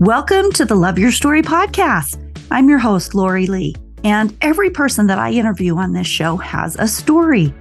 Welcome to the Love Your Story podcast. I'm your host, Lori Lee, and every person that I interview on this show has a story.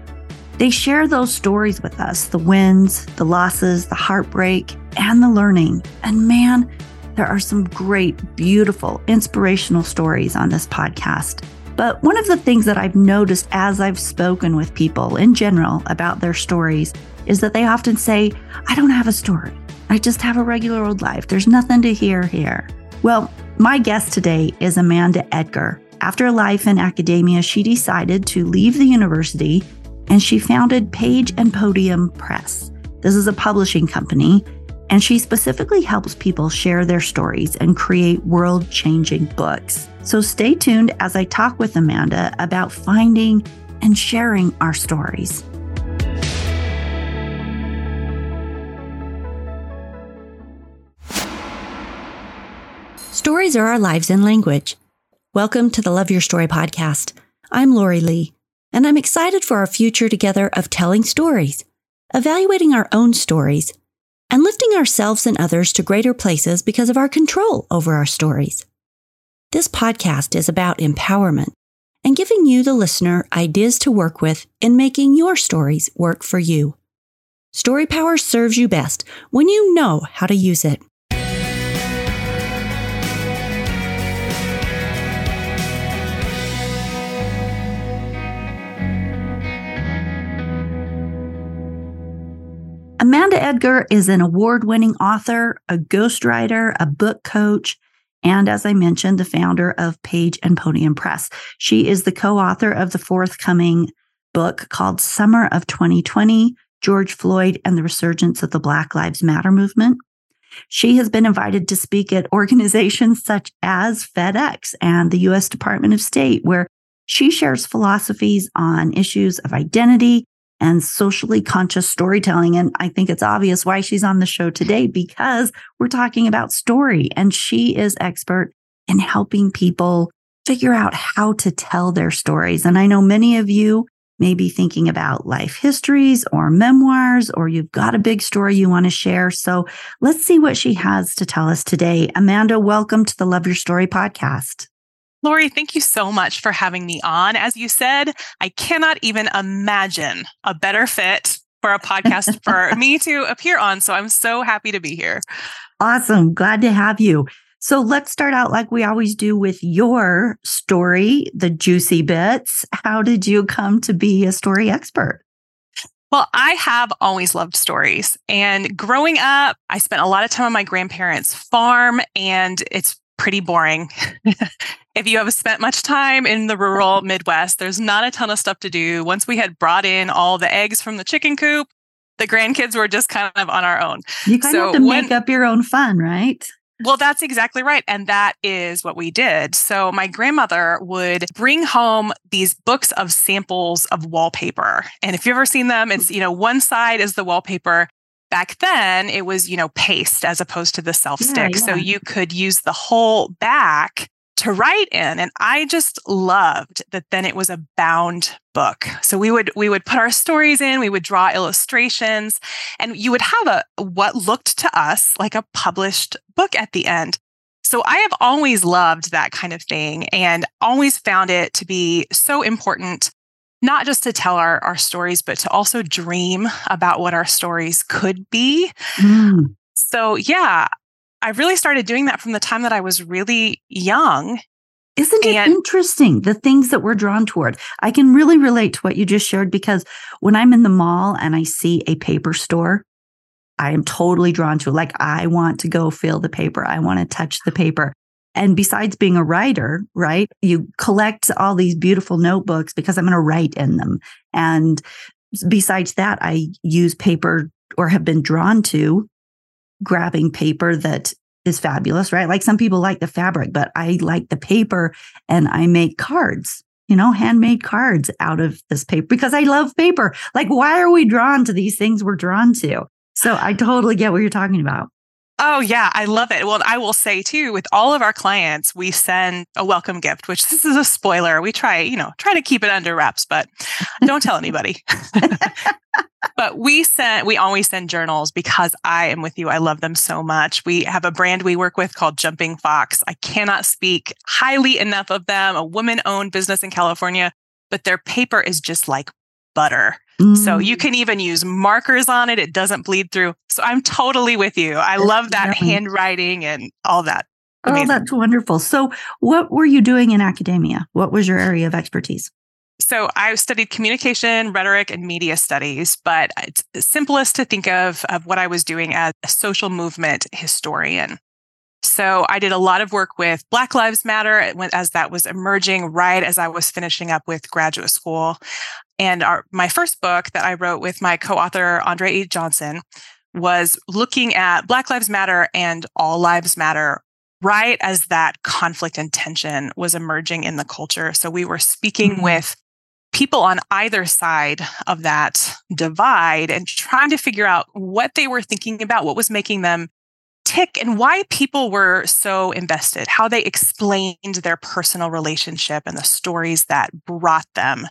They share those stories with us the wins, the losses, the heartbreak, and the learning. And man, there are some great, beautiful, inspirational stories on this podcast. But one of the things that I've noticed as I've spoken with people in general about their stories is that they often say, I don't have a story. I just have a regular old life. There's nothing to hear here. Well, my guest today is Amanda Edgar. After a life in academia, she decided to leave the university and she founded Page and Podium Press. This is a publishing company, and she specifically helps people share their stories and create world changing books. So stay tuned as I talk with Amanda about finding and sharing our stories. Stories are our lives in language. Welcome to the Love Your Story podcast. I'm Lori Lee, and I'm excited for our future together of telling stories, evaluating our own stories, and lifting ourselves and others to greater places because of our control over our stories. This podcast is about empowerment and giving you, the listener, ideas to work with in making your stories work for you. Story power serves you best when you know how to use it. Amanda Edgar is an award winning author, a ghostwriter, a book coach, and as I mentioned, the founder of Page and Podium Press. She is the co author of the forthcoming book called Summer of 2020 George Floyd and the Resurgence of the Black Lives Matter Movement. She has been invited to speak at organizations such as FedEx and the U.S. Department of State, where she shares philosophies on issues of identity and socially conscious storytelling. And I think it's obvious why she's on the show today because we're talking about story and she is expert in helping people figure out how to tell their stories. And I know many of you may be thinking about life histories or memoirs, or you've got a big story you want to share. So let's see what she has to tell us today. Amanda, welcome to the Love Your Story podcast. Lori, thank you so much for having me on. As you said, I cannot even imagine a better fit for a podcast for me to appear on. So I'm so happy to be here. Awesome. Glad to have you. So let's start out like we always do with your story, the juicy bits. How did you come to be a story expert? Well, I have always loved stories. And growing up, I spent a lot of time on my grandparents' farm, and it's pretty boring. if you have spent much time in the rural Midwest, there's not a ton of stuff to do. Once we had brought in all the eggs from the chicken coop, the grandkids were just kind of on our own. You kind so of have to when, make up your own fun, right? Well, that's exactly right. And that is what we did. So my grandmother would bring home these books of samples of wallpaper. And if you've ever seen them, it's, hmm. you know, one side is the wallpaper back then it was, you know, paste as opposed to the self stick. Yeah, yeah. So you could use the whole back to write in and i just loved that then it was a bound book so we would we would put our stories in we would draw illustrations and you would have a what looked to us like a published book at the end so i have always loved that kind of thing and always found it to be so important not just to tell our, our stories, but to also dream about what our stories could be. Mm. So, yeah, I really started doing that from the time that I was really young. Isn't it and, interesting the things that we're drawn toward? I can really relate to what you just shared because when I'm in the mall and I see a paper store, I am totally drawn to it. Like, I want to go feel the paper, I want to touch the paper. And besides being a writer, right, you collect all these beautiful notebooks because I'm going to write in them. And besides that, I use paper or have been drawn to grabbing paper that is fabulous, right? Like some people like the fabric, but I like the paper and I make cards, you know, handmade cards out of this paper because I love paper. Like, why are we drawn to these things we're drawn to? So I totally get what you're talking about. Oh, yeah, I love it. Well, I will say too, with all of our clients, we send a welcome gift, which this is a spoiler. We try, you know, try to keep it under wraps, but don't tell anybody. but we send, we always send journals because I am with you. I love them so much. We have a brand we work with called Jumping Fox. I cannot speak highly enough of them, a woman owned business in California, but their paper is just like butter. So you mm. can even use markers on it. It doesn't bleed through. So I'm totally with you. I love that handwriting and all that. Oh, Amazing. Oh, that's wonderful. So what were you doing in academia? What was your area of expertise? So I studied communication, rhetoric, and media studies, but it's simplest to think of of what I was doing as a social movement historian. So I did a lot of work with Black Lives Matter as that was emerging right as I was finishing up with graduate school. And our, my first book that I wrote with my co-author Andre E. Johnson was looking at Black Lives Matter and All Lives Matter right as that conflict and tension was emerging in the culture. So we were speaking mm-hmm. with people on either side of that divide and trying to figure out what they were thinking about, what was making them tick and why people were so invested, how they explained their personal relationship and the stories that brought them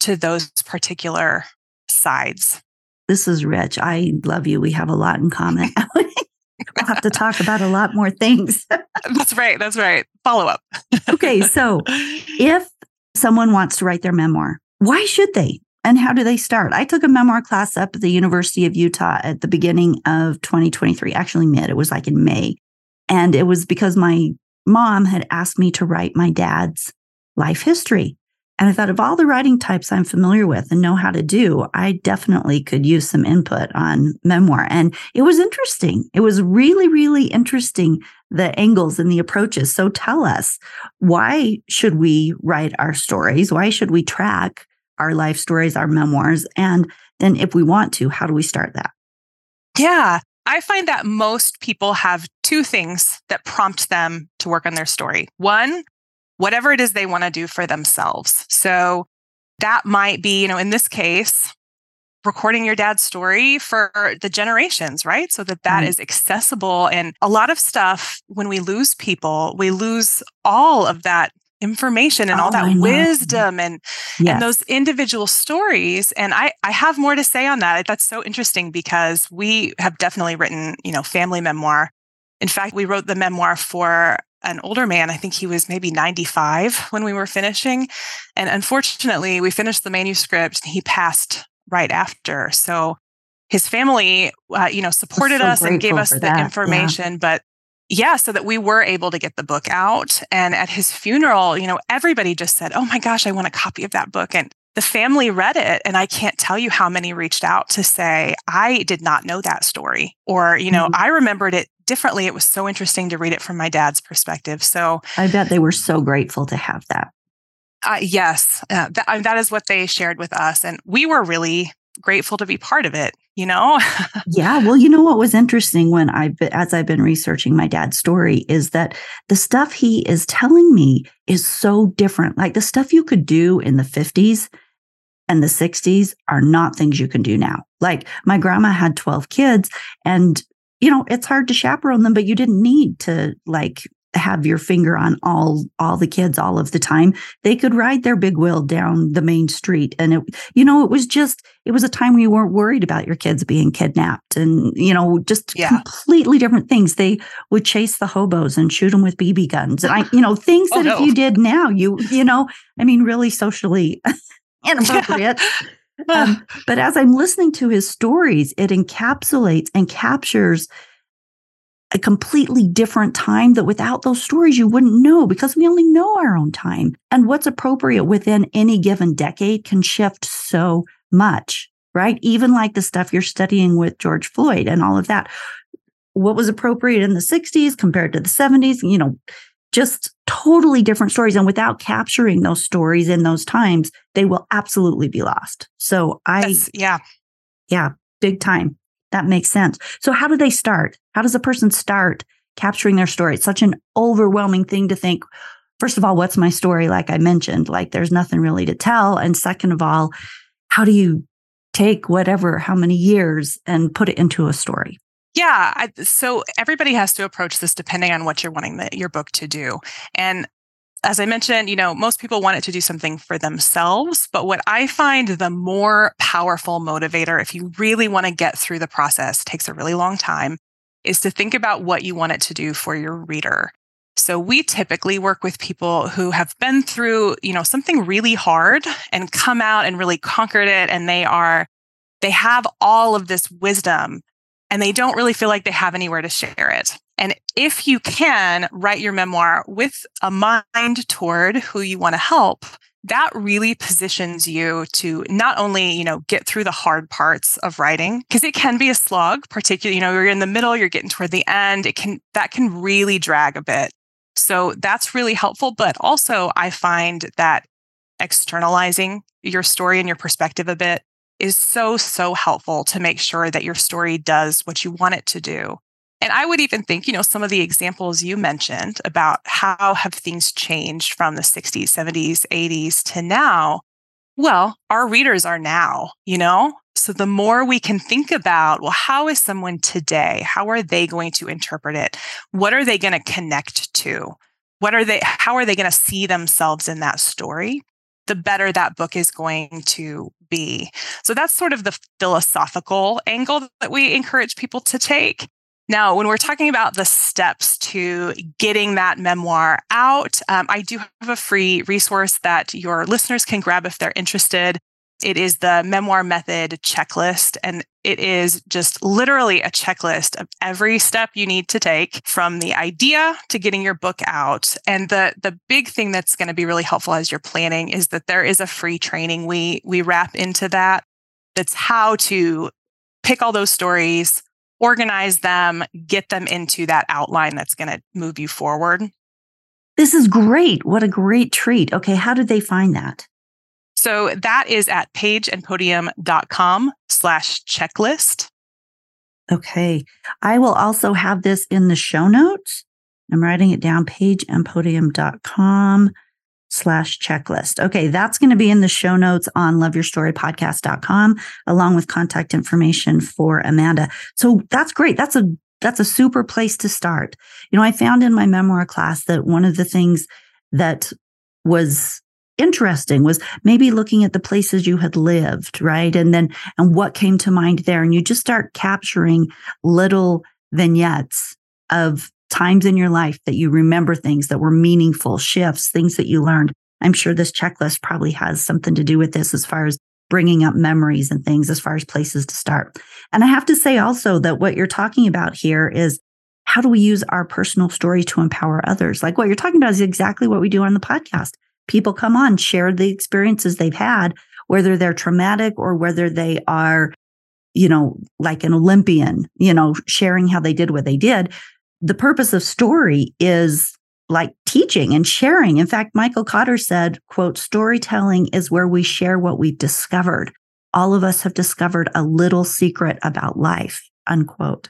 to those particular sides. This is rich. I love you. We have a lot in common. we'll have to talk about a lot more things. that's right. That's right. Follow up. okay. So if someone wants to write their memoir, why should they? And how do they start? I took a memoir class up at the University of Utah at the beginning of 2023, actually mid, it was like in May. And it was because my mom had asked me to write my dad's life history. And I thought of all the writing types I'm familiar with and know how to do, I definitely could use some input on memoir. And it was interesting. It was really, really interesting, the angles and the approaches. So tell us, why should we write our stories? Why should we track our life stories, our memoirs? And then if we want to, how do we start that? Yeah. I find that most people have two things that prompt them to work on their story. One, whatever it is they want to do for themselves. So that might be, you know, in this case, recording your dad's story for the generations, right? So that that mm. is accessible. And a lot of stuff, when we lose people, we lose all of that information and oh, all that wisdom and yes. and those individual stories and i i have more to say on that that's so interesting because we have definitely written you know family memoir in fact we wrote the memoir for an older man. I think he was maybe 95 when we were finishing. And unfortunately, we finished the manuscript and he passed right after. So his family, uh, you know, supported so us and gave us the that. information. Yeah. But yeah, so that we were able to get the book out. And at his funeral, you know, everybody just said, Oh my gosh, I want a copy of that book. And the family read it and i can't tell you how many reached out to say i did not know that story or you know mm-hmm. i remembered it differently it was so interesting to read it from my dad's perspective so i bet they were so grateful to have that uh, yes uh, uh, that is what they shared with us and we were really grateful to be part of it you know yeah well you know what was interesting when i as i've been researching my dad's story is that the stuff he is telling me is so different like the stuff you could do in the 50s and the 60s are not things you can do now. Like my grandma had 12 kids and you know, it's hard to chaperone them but you didn't need to like have your finger on all all the kids all of the time. They could ride their big wheel down the main street and it you know, it was just it was a time when you weren't worried about your kids being kidnapped and you know, just yeah. completely different things. They would chase the hobos and shoot them with BB guns. And I you know, things oh, that no. if you did now, you you know, I mean really socially inappropriate. um, but as I'm listening to his stories, it encapsulates and captures a completely different time that without those stories you wouldn't know because we only know our own time. And what's appropriate within any given decade can shift so much, right? Even like the stuff you're studying with George Floyd and all of that. What was appropriate in the 60s compared to the 70s, you know, just totally different stories. And without capturing those stories in those times, they will absolutely be lost. So I, That's, yeah. Yeah, big time. That makes sense. So how do they start? How does a person start capturing their story? It's such an overwhelming thing to think. First of all, what's my story? Like I mentioned, like there's nothing really to tell. And second of all, how do you take whatever, how many years and put it into a story? Yeah. I, so everybody has to approach this depending on what you're wanting the, your book to do. And as I mentioned, you know, most people want it to do something for themselves. But what I find the more powerful motivator, if you really want to get through the process, takes a really long time, is to think about what you want it to do for your reader. So we typically work with people who have been through, you know, something really hard and come out and really conquered it. And they are, they have all of this wisdom and they don't really feel like they have anywhere to share it. And if you can write your memoir with a mind toward who you want to help, that really positions you to not only, you know, get through the hard parts of writing, because it can be a slog, particularly, you know, you're in the middle, you're getting toward the end. It can, that can really drag a bit. So that's really helpful. But also, I find that externalizing your story and your perspective a bit is so, so helpful to make sure that your story does what you want it to do. And I would even think, you know, some of the examples you mentioned about how have things changed from the 60s, 70s, 80s to now. Well, our readers are now, you know? So the more we can think about, well, how is someone today? How are they going to interpret it? What are they going to connect to? What are they, how are they going to see themselves in that story? The better that book is going to be. So that's sort of the philosophical angle that we encourage people to take. Now, when we're talking about the steps to getting that memoir out, um, I do have a free resource that your listeners can grab if they're interested. It is the memoir method checklist, and it is just literally a checklist of every step you need to take from the idea to getting your book out. And the the big thing that's going to be really helpful as you're planning is that there is a free training we we wrap into that. That's how to pick all those stories, organize them, get them into that outline that's going to move you forward. This is great. What a great treat. Okay, how did they find that? So that is at pageandpodium.com slash checklist. Okay. I will also have this in the show notes. I'm writing it down, pageandpodium.com slash checklist. Okay, that's going to be in the show notes on loveyourstorypodcast.com along with contact information for Amanda. So that's great. That's a that's a super place to start. You know, I found in my memoir class that one of the things that was interesting was maybe looking at the places you had lived, right? And then and what came to mind there and you just start capturing little vignettes of times in your life that you remember things that were meaningful shifts, things that you learned. I'm sure this checklist probably has something to do with this as far as bringing up memories and things as far as places to start. And I have to say also that what you're talking about here is how do we use our personal story to empower others? Like what you're talking about is exactly what we do on the podcast. People come on, share the experiences they've had, whether they're traumatic or whether they are, you know, like an Olympian, you know, sharing how they did what they did the purpose of story is like teaching and sharing. In fact, Michael Cotter said, quote, storytelling is where we share what we've discovered. All of us have discovered a little secret about life, unquote.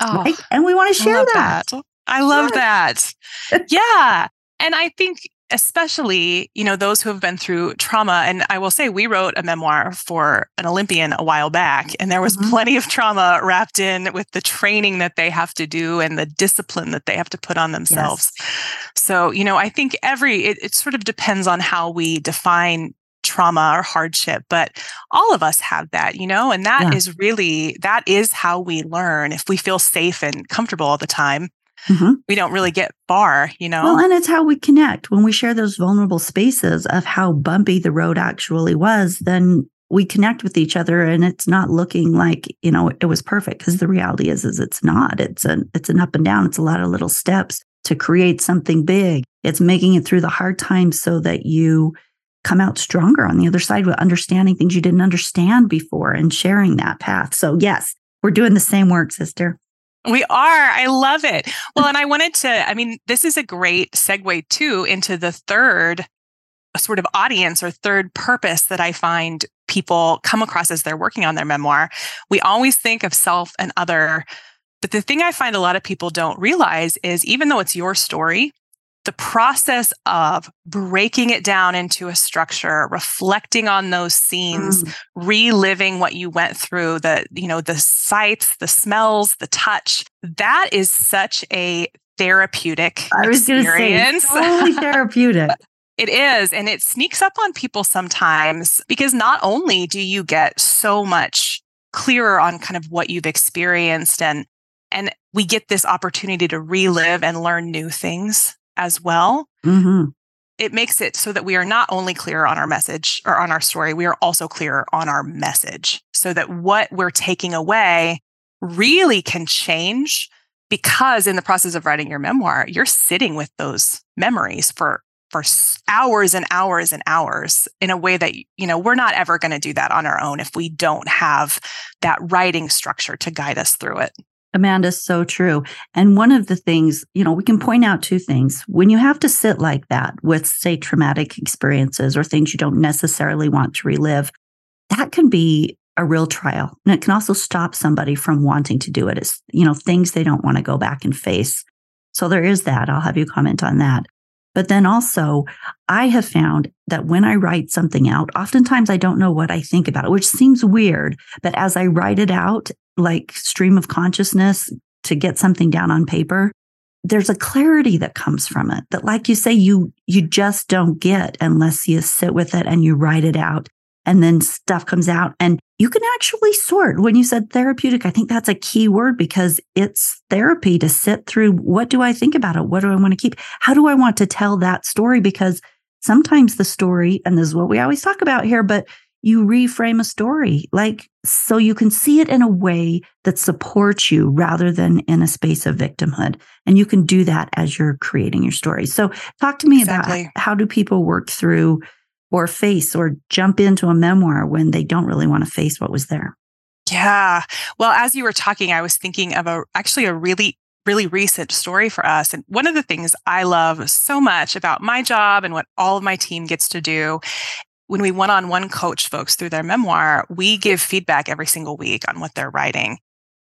Oh, right? And we want to share I that. that. I love that. yeah. And I think especially you know those who have been through trauma and i will say we wrote a memoir for an olympian a while back and there was mm-hmm. plenty of trauma wrapped in with the training that they have to do and the discipline that they have to put on themselves yes. so you know i think every it, it sort of depends on how we define trauma or hardship but all of us have that you know and that yeah. is really that is how we learn if we feel safe and comfortable all the time mm-hmm. we don't really get far, you know? Well, and it's how we connect. When we share those vulnerable spaces of how bumpy the road actually was, then we connect with each other and it's not looking like, you know, it was perfect because the reality is is it's not. It's an it's an up and down. It's a lot of little steps to create something big. It's making it through the hard times so that you come out stronger on the other side with understanding things you didn't understand before and sharing that path. So yes, we're doing the same work, sister. We are. I love it. Well, and I wanted to, I mean, this is a great segue too into the third uh, sort of audience or third purpose that I find people come across as they're working on their memoir. We always think of self and other. But the thing I find a lot of people don't realize is even though it's your story, the process of breaking it down into a structure reflecting on those scenes mm. reliving what you went through the you know the sights the smells the touch that is such a therapeutic I was experience say, totally therapeutic It is. And it sneaks up on people sometimes because not only do you get so much clearer on kind of what you've experienced and and we get this opportunity to relive and learn new things as well. Mm-hmm. It makes it so that we are not only clear on our message or on our story, we are also clear on our message so that what we're taking away really can change because in the process of writing your memoir, you're sitting with those memories for for hours and hours and hours in a way that you know we're not ever going to do that on our own if we don't have that writing structure to guide us through it Amanda, so true. And one of the things, you know, we can point out two things. When you have to sit like that with, say, traumatic experiences or things you don't necessarily want to relive, that can be a real trial. And it can also stop somebody from wanting to do it. It's, you know, things they don't want to go back and face. So there is that. I'll have you comment on that. But then also, I have found that when I write something out, oftentimes I don't know what I think about it, which seems weird. But as I write it out, like stream of consciousness to get something down on paper, there's a clarity that comes from it that, like you say, you you just don't get unless you sit with it and you write it out. And then stuff comes out and you can actually sort. When you said therapeutic, I think that's a key word because it's therapy to sit through what do I think about it? What do I want to keep? How do I want to tell that story? Because sometimes the story, and this is what we always talk about here, but you reframe a story like so you can see it in a way that supports you rather than in a space of victimhood and you can do that as you're creating your story so talk to me exactly. about how do people work through or face or jump into a memoir when they don't really want to face what was there. Yeah. Well, as you were talking, I was thinking of a actually a really really recent story for us. And one of the things I love so much about my job and what all of my team gets to do when we one on one coach folks through their memoir, we give feedback every single week on what they're writing.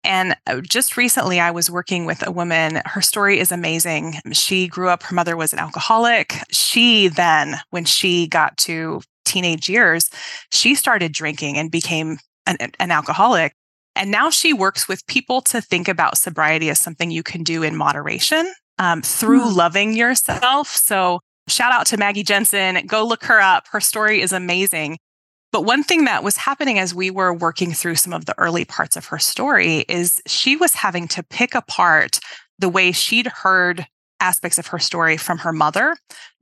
And uh, just recently, I was working with a woman. Her story is amazing. She grew up, her mother was an alcoholic. She then, when she got to teenage years, she started drinking and became an, an alcoholic. And now she works with people to think about sobriety as something you can do in moderation um, through mm. loving yourself. So, shout out to Maggie Jensen. Go look her up. Her story is amazing. But one thing that was happening as we were working through some of the early parts of her story is she was having to pick apart the way she'd heard aspects of her story from her mother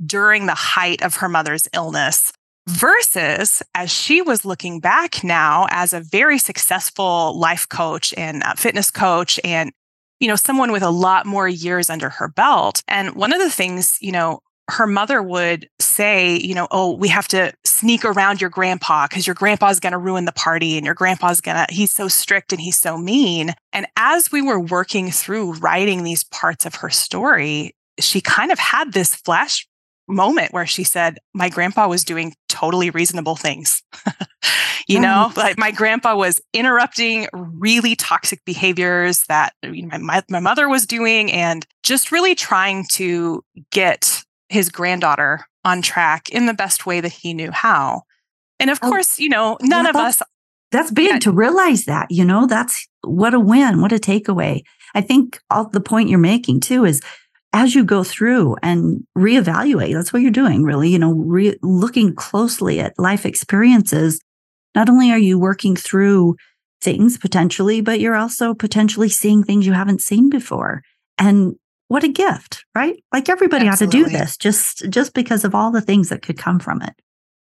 during the height of her mother's illness versus as she was looking back now as a very successful life coach and uh, fitness coach and you know someone with a lot more years under her belt and one of the things you know her mother would say, you know, oh, we have to sneak around your grandpa because your grandpa's going to ruin the party and your grandpa's going to, he's so strict and he's so mean. And as we were working through writing these parts of her story, she kind of had this flash moment where she said, My grandpa was doing totally reasonable things. you know, mm. like my grandpa was interrupting really toxic behaviors that my, my mother was doing and just really trying to get his granddaughter on track in the best way that he knew how. And of oh, course, you know, none yeah, of us. That's big yeah. to realize that, you know, that's what a win, what a takeaway. I think all the point you're making too is as you go through and reevaluate, that's what you're doing, really, you know, re- looking closely at life experiences. Not only are you working through things potentially, but you're also potentially seeing things you haven't seen before. And what a gift, right? Like everybody Absolutely. ought to do this just just because of all the things that could come from it.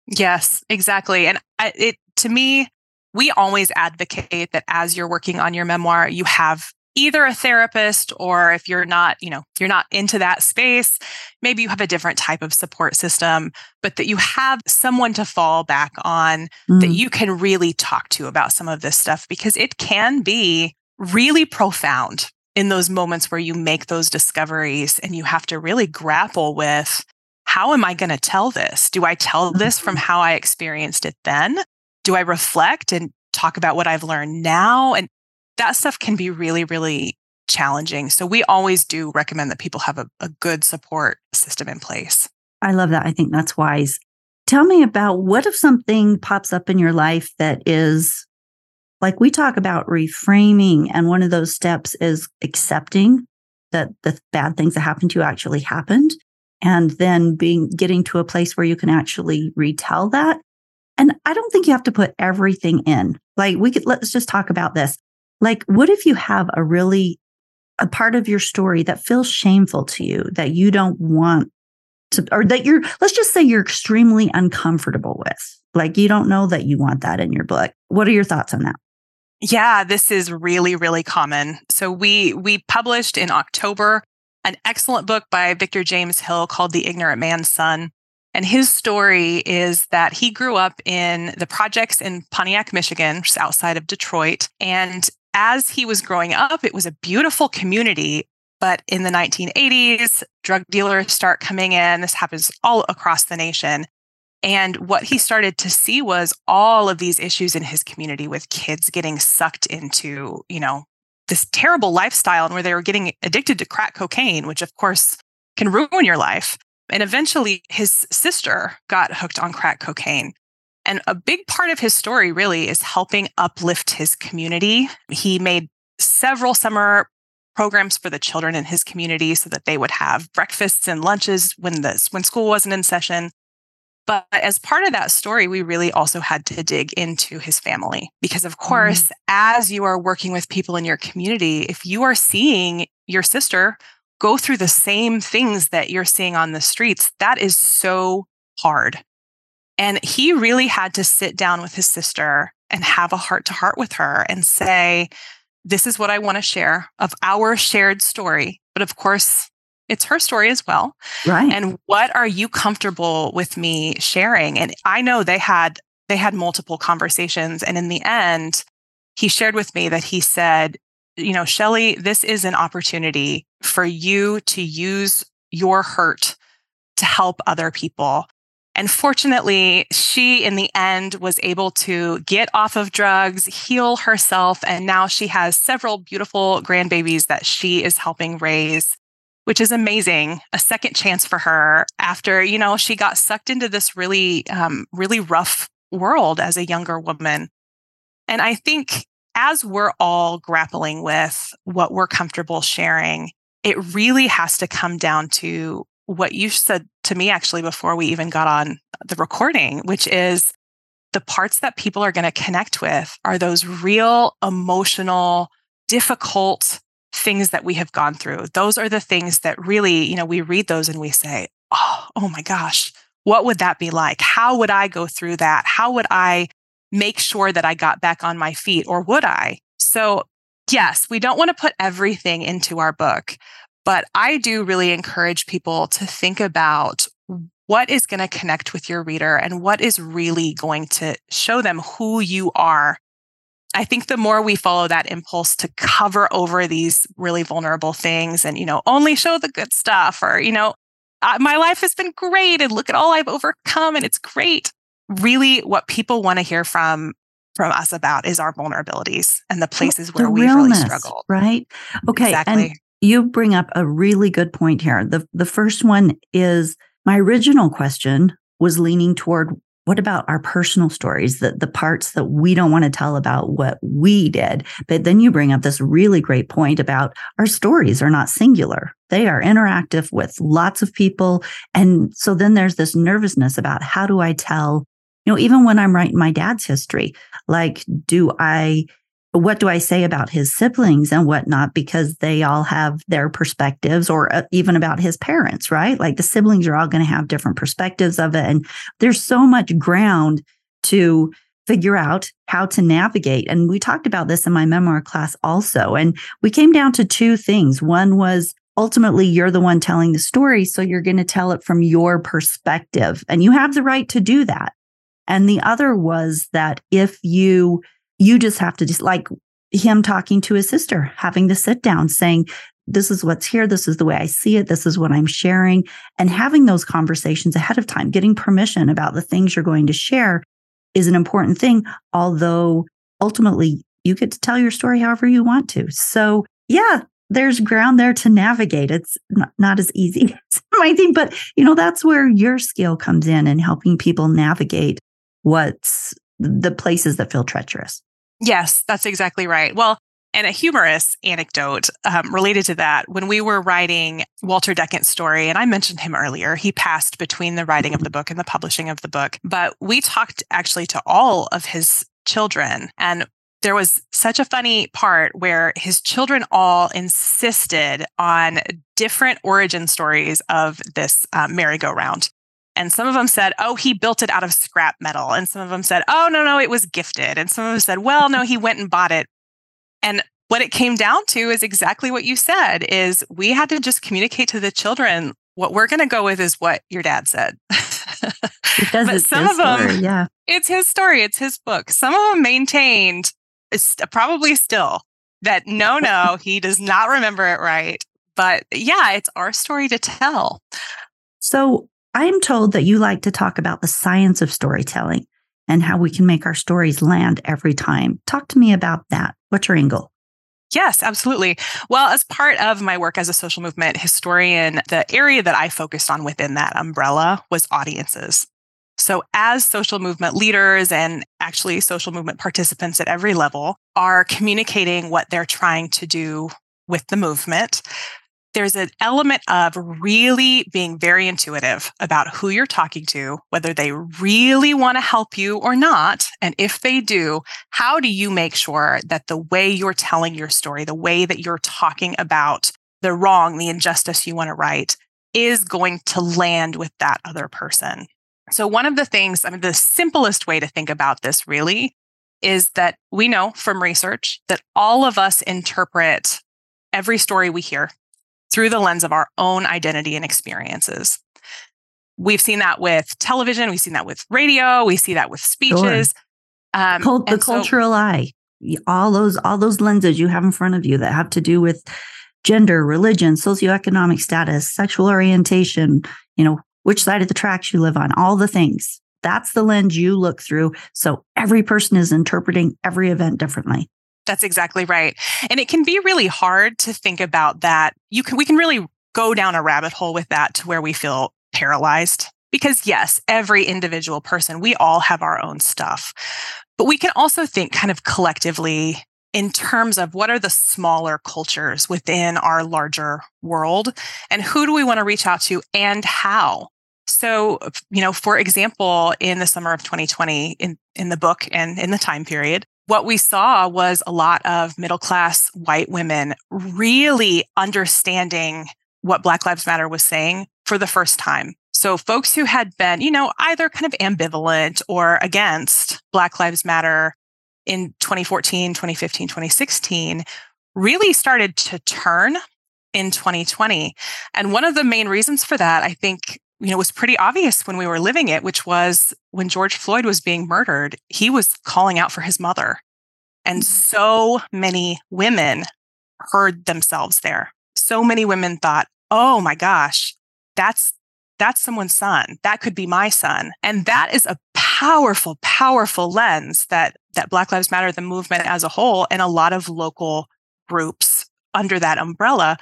Yes, exactly. And I, it to me, we always advocate that as you're working on your memoir, you have either a therapist or if you're not, you know, you're not into that space, maybe you have a different type of support system, but that you have someone to fall back on mm. that you can really talk to about some of this stuff because it can be really profound in those moments where you make those discoveries and you have to really grapple with how am I going to tell this? Do I tell this from mm-hmm. how I experienced it then? Do I reflect and talk about what I've learned now? And that stuff can be really, really challenging. So we always do recommend that people have a, a good support system in place. I love that. I think that's wise. Tell me about what if something pops up in your life that is like we talk about reframing, and one of those steps is accepting that the bad things that happened to you actually happened and then being getting to a place where you can actually retell that. And i don't think you have to put everything in. Like we could let's just talk about this. Like what if you have a really a part of your story that feels shameful to you that you don't want to or that you're let's just say you're extremely uncomfortable with? Like you don't know that you want that in your book. What are your thoughts on that yeah, this is really, really common. So we we published in October an excellent book by Victor James Hill called The Ignorant Man's Son. And his story is that he grew up in the projects in Pontiac, Michigan, just outside of Detroit. And as he was growing up, it was a beautiful community. But in the 1980s, drug dealers start coming in. This happens all across the nation. And what he started to see was all of these issues in his community with kids getting sucked into, you know, this terrible lifestyle and where they were getting addicted to crack cocaine, which of course can ruin your life. And eventually his sister got hooked on crack cocaine. And a big part of his story really is helping uplift his community. He made several summer programs for the children in his community so that they would have breakfasts and lunches when the when school wasn't in session. But as part of that story, we really also had to dig into his family because, of course, mm-hmm. as you are working with people in your community, if you are seeing your sister go through the same things that you're seeing on the streets, that is so hard. And he really had to sit down with his sister and have a heart to heart with her and say, This is what I want to share of our shared story. But of course, it's her story as well. Right. And what are you comfortable with me sharing? And I know they had they had multiple conversations and in the end he shared with me that he said, you know, Shelly, this is an opportunity for you to use your hurt to help other people. And fortunately, she in the end was able to get off of drugs, heal herself, and now she has several beautiful grandbabies that she is helping raise which is amazing. A second chance for her after, you know, she got sucked into this really, um, really rough world as a younger woman. And I think as we're all grappling with what we're comfortable sharing, it really has to come down to what you said to me actually before we even got on the recording, which is the parts that people are going to connect with are those real emotional, difficult things that we have gone through. Those are the things that really, you know, we read those and we say, oh, oh my gosh, what would that be like? How would I go through that? How would I make sure that I got back on my feet or would I? So, yes, we don't want to put everything into our book, but I do really encourage people to think about what is going to connect with your reader and what is really going to show them who you are I think the more we follow that impulse to cover over these really vulnerable things and, you know, only show the good stuff or, you know, my life has been great and look at all I've overcome and it's great. Really, what people want to hear from from us about is our vulnerabilities and the places where we've really struggled. Right. Okay. Exactly. And you bring up a really good point here. The the first one is my original question was leaning toward what about our personal stories, the, the parts that we don't want to tell about what we did? But then you bring up this really great point about our stories are not singular. They are interactive with lots of people. And so then there's this nervousness about how do I tell, you know, even when I'm writing my dad's history, like, do I what do I say about his siblings and whatnot? Because they all have their perspectives, or uh, even about his parents, right? Like the siblings are all going to have different perspectives of it. And there's so much ground to figure out how to navigate. And we talked about this in my memoir class also. And we came down to two things. One was ultimately you're the one telling the story. So you're going to tell it from your perspective, and you have the right to do that. And the other was that if you you just have to just like him talking to his sister, having to sit down saying, this is what's here. This is the way I see it. This is what I'm sharing. And having those conversations ahead of time, getting permission about the things you're going to share is an important thing. Although ultimately you get to tell your story however you want to. So, yeah, there's ground there to navigate. It's not, not as easy as my thing, but you know, that's where your skill comes in and helping people navigate what's the places that feel treacherous. Yes, that's exactly right. Well, and a humorous anecdote um, related to that when we were writing Walter Decant's story, and I mentioned him earlier, he passed between the writing of the book and the publishing of the book. But we talked actually to all of his children. And there was such a funny part where his children all insisted on different origin stories of this uh, merry-go-round. And some of them said, oh, he built it out of scrap metal. And some of them said, oh, no, no, it was gifted. And some of them said, well, no, he went and bought it. And what it came down to is exactly what you said is we had to just communicate to the children what we're going to go with is what your dad said. But some of them, story, yeah, it's his story, it's his book. Some of them maintained, probably still, that no, no, he does not remember it right. But yeah, it's our story to tell. So I'm told that you like to talk about the science of storytelling and how we can make our stories land every time. Talk to me about that. What's your angle? Yes, absolutely. Well, as part of my work as a social movement historian, the area that I focused on within that umbrella was audiences. So, as social movement leaders and actually social movement participants at every level are communicating what they're trying to do with the movement, there's an element of really being very intuitive about who you're talking to, whether they really want to help you or not. And if they do, how do you make sure that the way you're telling your story, the way that you're talking about the wrong, the injustice you want to right, is going to land with that other person? So, one of the things, I mean, the simplest way to think about this really is that we know from research that all of us interpret every story we hear through the lens of our own identity and experiences. We've seen that with television, we've seen that with radio, we see that with speeches. Sure. Um, Cult- the so, cultural eye, all those all those lenses you have in front of you that have to do with gender, religion, socioeconomic status, sexual orientation, you know, which side of the tracks you live on, all the things. That's the lens you look through. So every person is interpreting every event differently. That's exactly right. And it can be really hard to think about that. You can we can really go down a rabbit hole with that to where we feel paralyzed. Because yes, every individual person, we all have our own stuff. But we can also think kind of collectively in terms of what are the smaller cultures within our larger world and who do we want to reach out to and how so you know for example in the summer of 2020 in in the book and in the time period what we saw was a lot of middle class white women really understanding what Black Lives Matter was saying for the first time. So, folks who had been, you know, either kind of ambivalent or against Black Lives Matter in 2014, 2015, 2016 really started to turn in 2020. And one of the main reasons for that, I think, you know, was pretty obvious when we were living it, which was when George Floyd was being murdered, he was calling out for his mother. And mm-hmm. so many women heard themselves there. So many women thought, oh my gosh, that's that's someone's son. That could be my son. And that is a powerful, powerful lens that that Black Lives Matter, the movement as a whole, and a lot of local groups under that umbrella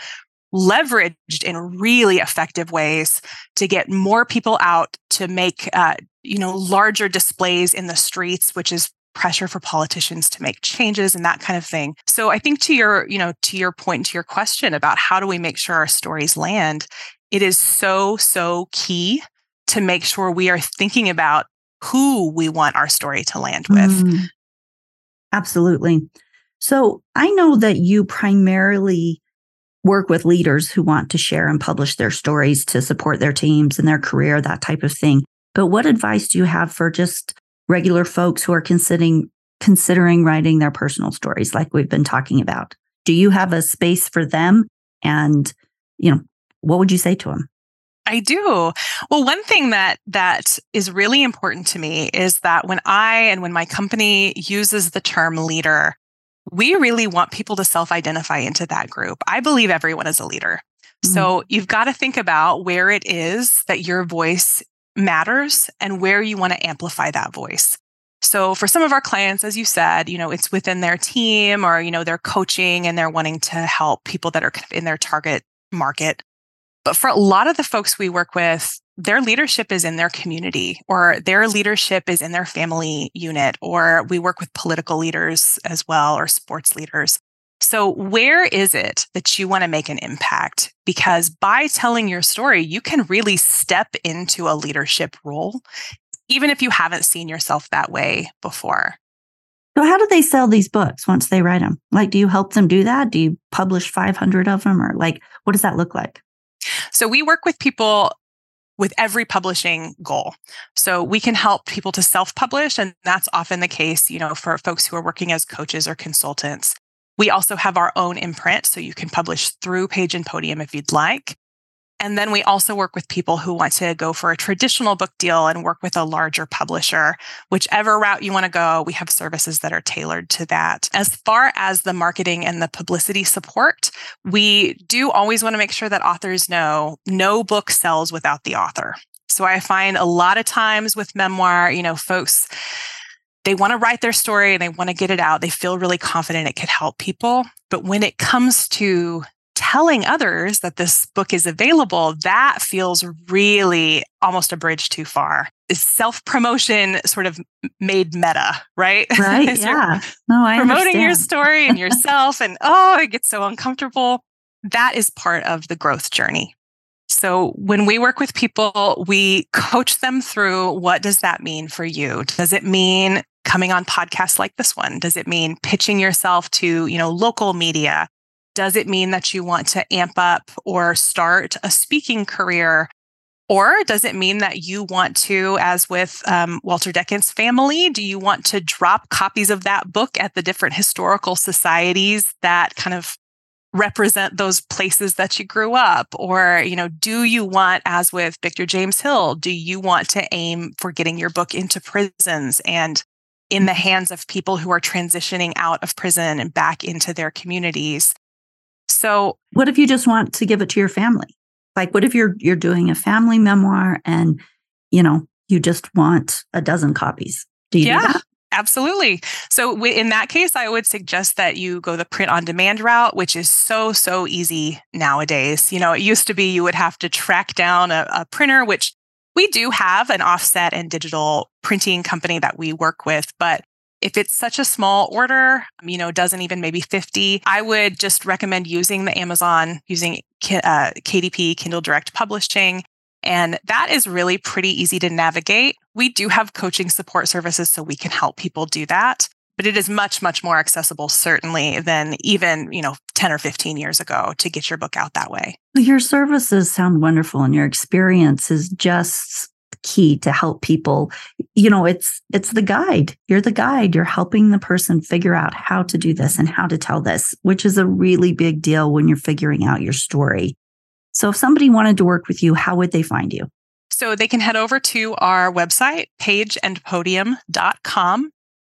leveraged in really effective ways to get more people out to make uh, you know larger displays in the streets which is pressure for politicians to make changes and that kind of thing. So i think to your you know to your point to your question about how do we make sure our stories land it is so so key to make sure we are thinking about who we want our story to land with. Mm, absolutely. So i know that you primarily work with leaders who want to share and publish their stories to support their teams and their career, that type of thing. But what advice do you have for just regular folks who are considering considering writing their personal stories like we've been talking about? Do you have a space for them and you know, what would you say to them? I do. Well, one thing that that is really important to me is that when I and when my company uses the term leader, we really want people to self identify into that group. I believe everyone is a leader. Mm-hmm. So you've got to think about where it is that your voice matters and where you want to amplify that voice. So for some of our clients, as you said, you know, it's within their team or, you know, they're coaching and they're wanting to help people that are kind of in their target market. But for a lot of the folks we work with, their leadership is in their community or their leadership is in their family unit, or we work with political leaders as well or sports leaders. So, where is it that you want to make an impact? Because by telling your story, you can really step into a leadership role, even if you haven't seen yourself that way before. So, how do they sell these books once they write them? Like, do you help them do that? Do you publish 500 of them? Or, like, what does that look like? So, we work with people with every publishing goal. So we can help people to self publish. And that's often the case, you know, for folks who are working as coaches or consultants. We also have our own imprint, so you can publish through Page and Podium if you'd like. And then we also work with people who want to go for a traditional book deal and work with a larger publisher. Whichever route you want to go, we have services that are tailored to that. As far as the marketing and the publicity support, we do always want to make sure that authors know no book sells without the author. So I find a lot of times with memoir, you know, folks they want to write their story and they want to get it out. They feel really confident it could help people. But when it comes to telling others that this book is available, that feels really almost a bridge too far. Is self promotion sort of made meta, right? Right. yeah. No, I promoting understand. your story and yourself, and oh, it gets so uncomfortable. That is part of the growth journey. So when we work with people, we coach them through what does that mean for you? Does it mean coming on podcasts like this one? Does it mean pitching yourself to, you know, local media? Does it mean that you want to amp up or start a speaking career? Or does it mean that you want to, as with um, Walter Decant's family, do you want to drop copies of that book at the different historical societies that kind of represent those places that you grew up? Or, you know, do you want, as with Victor James Hill, do you want to aim for getting your book into prisons and in the hands of people who are transitioning out of prison and back into their communities. So, what if you just want to give it to your family? Like, what if you're you're doing a family memoir and you know you just want a dozen copies? Do you yeah. Do Absolutely. So, in that case, I would suggest that you go the print on demand route, which is so, so easy nowadays. You know, it used to be you would have to track down a, a printer, which we do have an offset and digital printing company that we work with, but if it's such a small order, you know, doesn't even maybe 50, I would just recommend using the Amazon, using uh, KDP, Kindle Direct Publishing. And that is really pretty easy to navigate. We do have coaching support services so we can help people do that but it is much much more accessible certainly than even you know 10 or 15 years ago to get your book out that way your services sound wonderful and your experience is just key to help people. You know it's it's the guide. You're the guide. You're helping the person figure out how to do this and how to tell this which is a really big deal when you're figuring out your story. So if somebody wanted to work with you how would they find you? So they can head over to our website pageandpodium.com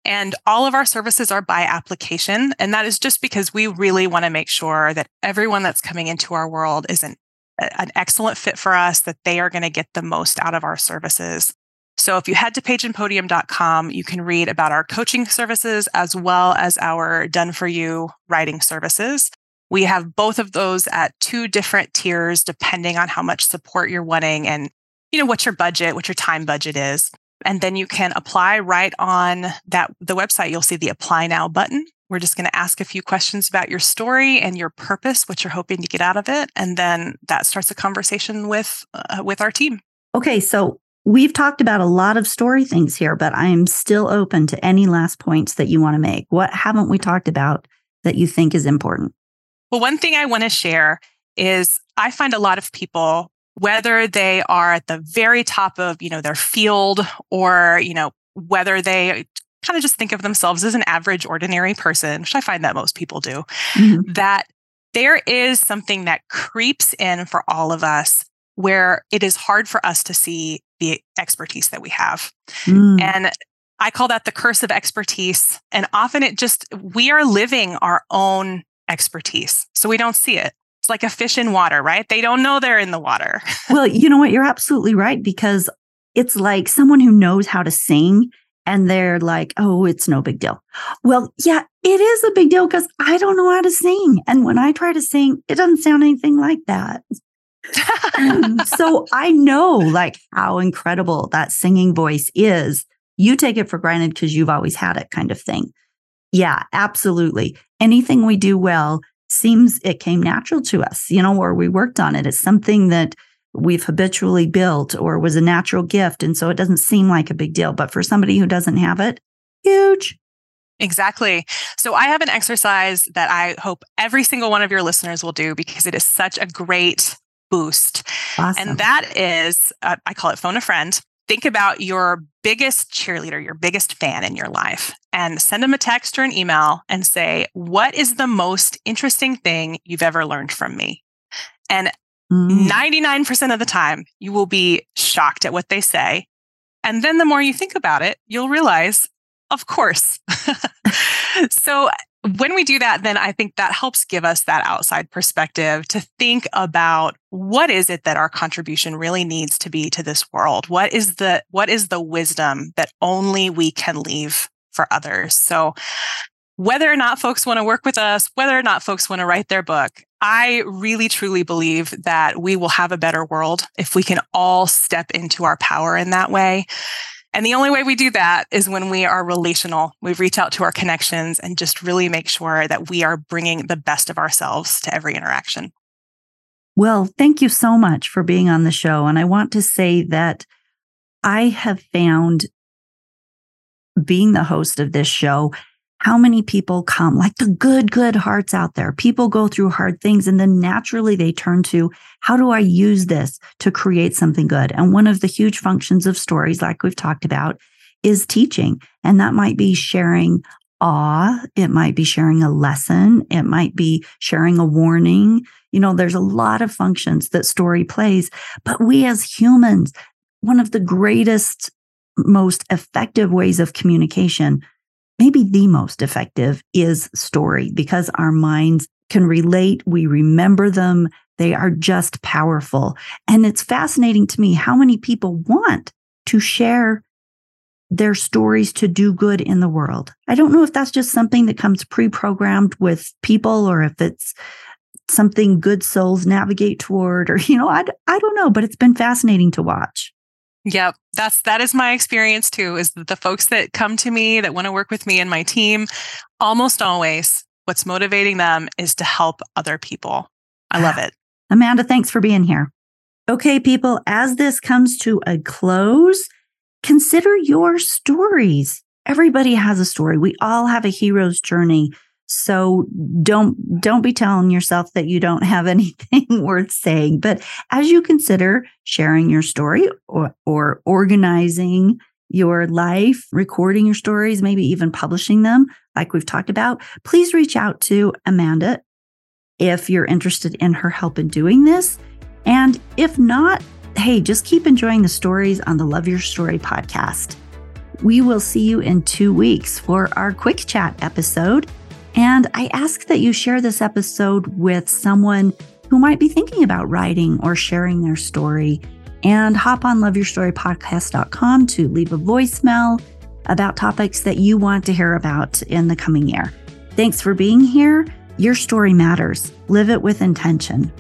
and all of our services are by application. And that is just because we really want to make sure that everyone that's coming into our world is an, an excellent fit for us, that they are going to get the most out of our services. So if you head to pageandpodium.com, you can read about our coaching services as well as our done for you writing services. We have both of those at two different tiers depending on how much support you're wanting and you know what your budget, what your time budget is. And then you can apply right on that the website. You'll see the apply now button. We're just going to ask a few questions about your story and your purpose, what you're hoping to get out of it, and then that starts a conversation with uh, with our team. Okay, so we've talked about a lot of story things here, but I'm still open to any last points that you want to make. What haven't we talked about that you think is important? Well, one thing I want to share is I find a lot of people whether they are at the very top of, you know, their field or, you know, whether they kind of just think of themselves as an average ordinary person, which I find that most people do, mm-hmm. that there is something that creeps in for all of us where it is hard for us to see the expertise that we have. Mm. And I call that the curse of expertise. And often it just, we are living our own expertise. So we don't see it. Like a fish in water, right? They don't know they're in the water. well, you know what? You're absolutely right because it's like someone who knows how to sing and they're like, oh, it's no big deal. Well, yeah, it is a big deal because I don't know how to sing. And when I try to sing, it doesn't sound anything like that. Um, so I know like how incredible that singing voice is. You take it for granted because you've always had it, kind of thing. Yeah, absolutely. Anything we do well seems it came natural to us, you know, or we worked on it. It's something that we've habitually built or was a natural gift. And so it doesn't seem like a big deal. But for somebody who doesn't have it, huge. Exactly. So I have an exercise that I hope every single one of your listeners will do because it is such a great boost. Awesome. And that is, uh, I call it phone a friend. Think about your biggest cheerleader, your biggest fan in your life, and send them a text or an email and say, What is the most interesting thing you've ever learned from me? And mm. 99% of the time, you will be shocked at what they say. And then the more you think about it, you'll realize, of course. so when we do that, then I think that helps give us that outside perspective to think about what is it that our contribution really needs to be to this world? What is the, what is the wisdom that only we can leave for others? So whether or not folks want to work with us, whether or not folks want to write their book, I really truly believe that we will have a better world if we can all step into our power in that way. And the only way we do that is when we are relational. We reach out to our connections and just really make sure that we are bringing the best of ourselves to every interaction. Well, thank you so much for being on the show. And I want to say that I have found being the host of this show how many people come, like the good, good hearts out there. People go through hard things and then naturally they turn to, how do I use this to create something good? And one of the huge functions of stories, like we've talked about, is teaching. And that might be sharing awe. It might be sharing a lesson. It might be sharing a warning. You know, there's a lot of functions that story plays, but we as humans, one of the greatest, most effective ways of communication maybe the most effective is story because our minds can relate. We remember them. They are just powerful. And it's fascinating to me how many people want to share their stories to do good in the world. I don't know if that's just something that comes pre programmed with people or if it's something good souls navigate toward, or, you know, I, I don't know, but it's been fascinating to watch. Yep, that's that is my experience too. Is that the folks that come to me that want to work with me and my team, almost always, what's motivating them is to help other people. I love it. Amanda, thanks for being here. Okay, people, as this comes to a close, consider your stories. Everybody has a story. We all have a hero's journey. So don't don't be telling yourself that you don't have anything worth saying. But as you consider sharing your story or, or organizing your life, recording your stories, maybe even publishing them, like we've talked about, please reach out to Amanda if you're interested in her help in doing this. And if not, hey, just keep enjoying the stories on the Love Your Story podcast. We will see you in two weeks for our quick chat episode. And I ask that you share this episode with someone who might be thinking about writing or sharing their story. And hop on loveyourstorypodcast.com to leave a voicemail about topics that you want to hear about in the coming year. Thanks for being here. Your story matters. Live it with intention.